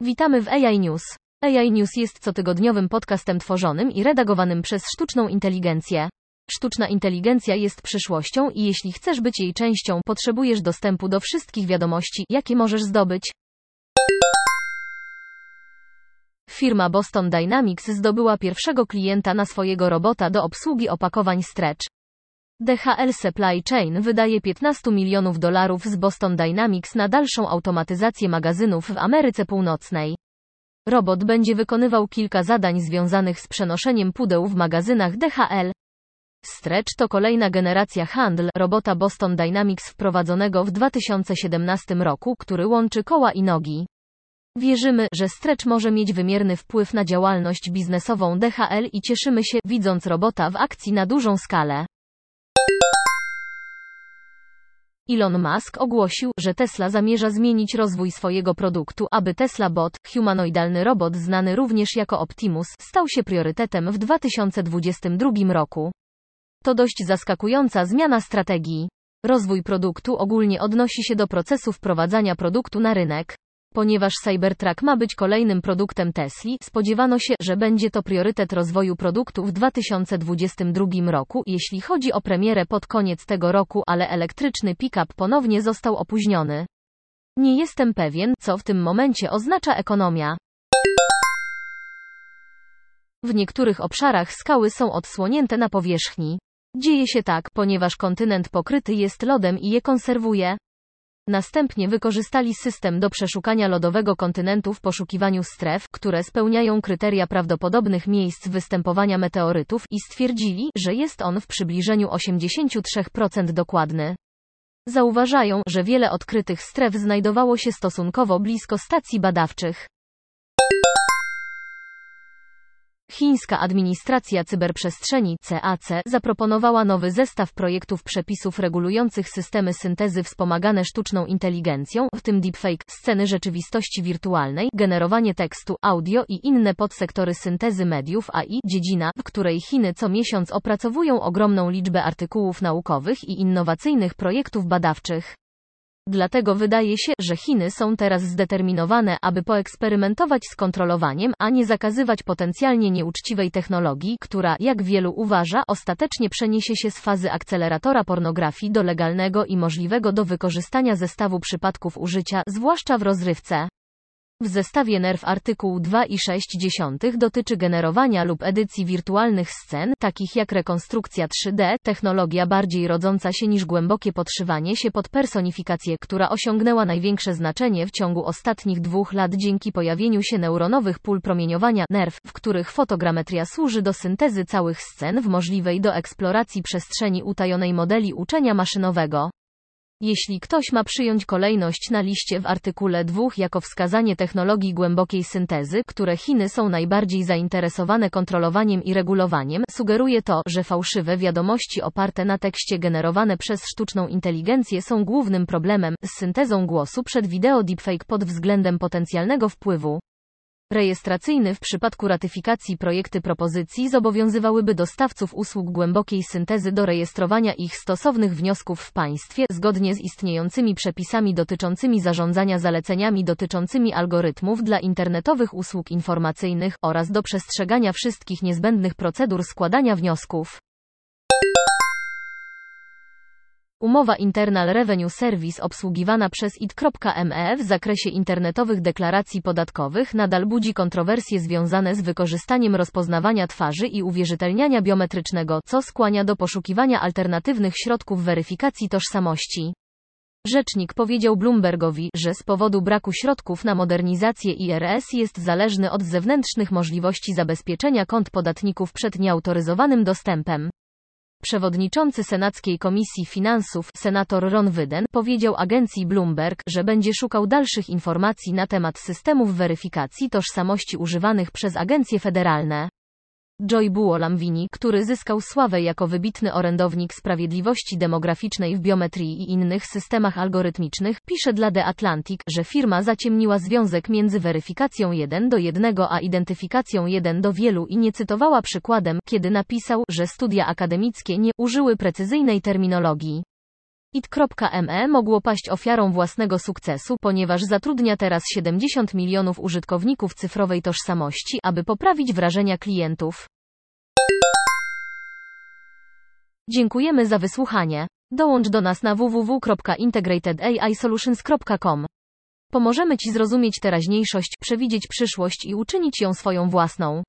Witamy w AI News. AI News jest cotygodniowym podcastem tworzonym i redagowanym przez sztuczną inteligencję. Sztuczna inteligencja jest przyszłością i jeśli chcesz być jej częścią, potrzebujesz dostępu do wszystkich wiadomości, jakie możesz zdobyć. Firma Boston Dynamics zdobyła pierwszego klienta na swojego robota do obsługi opakowań Stretch. DHL Supply Chain wydaje 15 milionów dolarów z Boston Dynamics na dalszą automatyzację magazynów w Ameryce Północnej. Robot będzie wykonywał kilka zadań związanych z przenoszeniem pudeł w magazynach DHL. Stretch to kolejna generacja handl robota Boston Dynamics wprowadzonego w 2017 roku, który łączy koła i nogi. Wierzymy, że Stretch może mieć wymierny wpływ na działalność biznesową DHL i cieszymy się, widząc robota w akcji na dużą skalę. Elon Musk ogłosił, że Tesla zamierza zmienić rozwój swojego produktu, aby Tesla Bot, humanoidalny robot znany również jako Optimus, stał się priorytetem w 2022 roku. To dość zaskakująca zmiana strategii. Rozwój produktu ogólnie odnosi się do procesu wprowadzania produktu na rynek. Ponieważ Cybertruck ma być kolejnym produktem Tesli, spodziewano się, że będzie to priorytet rozwoju produktu w 2022 roku, jeśli chodzi o premierę pod koniec tego roku, ale elektryczny pick-up ponownie został opóźniony. Nie jestem pewien, co w tym momencie oznacza ekonomia. W niektórych obszarach skały są odsłonięte na powierzchni. Dzieje się tak, ponieważ kontynent pokryty jest lodem i je konserwuje. Następnie wykorzystali system do przeszukania lodowego kontynentu w poszukiwaniu stref, które spełniają kryteria prawdopodobnych miejsc występowania meteorytów i stwierdzili, że jest on w przybliżeniu 83% dokładny. Zauważają, że wiele odkrytych stref znajdowało się stosunkowo blisko stacji badawczych. Chińska Administracja Cyberprzestrzeni CAC zaproponowała nowy zestaw projektów przepisów regulujących systemy syntezy wspomagane sztuczną inteligencją, w tym deepfake, sceny rzeczywistości wirtualnej, generowanie tekstu, audio i inne podsektory syntezy mediów AI, dziedzina, w której Chiny co miesiąc opracowują ogromną liczbę artykułów naukowych i innowacyjnych projektów badawczych. Dlatego wydaje się, że Chiny są teraz zdeterminowane, aby poeksperymentować z kontrolowaniem, a nie zakazywać potencjalnie nieuczciwej technologii, która, jak wielu uważa, ostatecznie przeniesie się z fazy akceleratora pornografii do legalnego i możliwego do wykorzystania zestawu przypadków użycia, zwłaszcza w rozrywce. W zestawie NERW artykuł 2,6 dotyczy generowania lub edycji wirtualnych scen, takich jak rekonstrukcja 3D, technologia bardziej rodząca się niż głębokie podszywanie się pod personifikację, która osiągnęła największe znaczenie w ciągu ostatnich dwóch lat dzięki pojawieniu się neuronowych pól promieniowania NERW, w których fotogrametria służy do syntezy całych scen w możliwej do eksploracji przestrzeni utajonej modeli uczenia maszynowego. Jeśli ktoś ma przyjąć kolejność na liście w artykule 2 jako wskazanie technologii głębokiej syntezy, które Chiny są najbardziej zainteresowane kontrolowaniem i regulowaniem, sugeruje to, że fałszywe wiadomości oparte na tekście generowane przez sztuczną inteligencję są głównym problemem z syntezą głosu przed wideo deepfake pod względem potencjalnego wpływu. Rejestracyjny w przypadku ratyfikacji projekty propozycji zobowiązywałyby dostawców usług głębokiej syntezy do rejestrowania ich stosownych wniosków w państwie, zgodnie z istniejącymi przepisami dotyczącymi zarządzania zaleceniami dotyczącymi algorytmów dla internetowych usług informacyjnych, oraz do przestrzegania wszystkich niezbędnych procedur składania wniosków. Umowa Internal Revenue Service obsługiwana przez IT.me w zakresie internetowych deklaracji podatkowych nadal budzi kontrowersje związane z wykorzystaniem rozpoznawania twarzy i uwierzytelniania biometrycznego, co skłania do poszukiwania alternatywnych środków weryfikacji tożsamości. Rzecznik powiedział Bloombergowi, że z powodu braku środków na modernizację IRS jest zależny od zewnętrznych możliwości zabezpieczenia kont podatników przed nieautoryzowanym dostępem. Przewodniczący Senackiej Komisji Finansów, senator Ron Wyden, powiedział agencji Bloomberg, że będzie szukał dalszych informacji na temat systemów weryfikacji tożsamości używanych przez agencje federalne. Joy Buolamwini, który zyskał sławę jako wybitny orędownik sprawiedliwości demograficznej w biometrii i innych systemach algorytmicznych, pisze dla The Atlantic, że firma zaciemniła związek między weryfikacją 1 do 1 a identyfikacją 1 do wielu i nie cytowała przykładem, kiedy napisał, że studia akademickie nie użyły precyzyjnej terminologii. IT.me mogło paść ofiarą własnego sukcesu, ponieważ zatrudnia teraz 70 milionów użytkowników cyfrowej tożsamości, aby poprawić wrażenia klientów. Dziękujemy za wysłuchanie. Dołącz do nas na www.integratedAIsolutions.com. Pomożemy Ci zrozumieć teraźniejszość, przewidzieć przyszłość i uczynić ją swoją własną.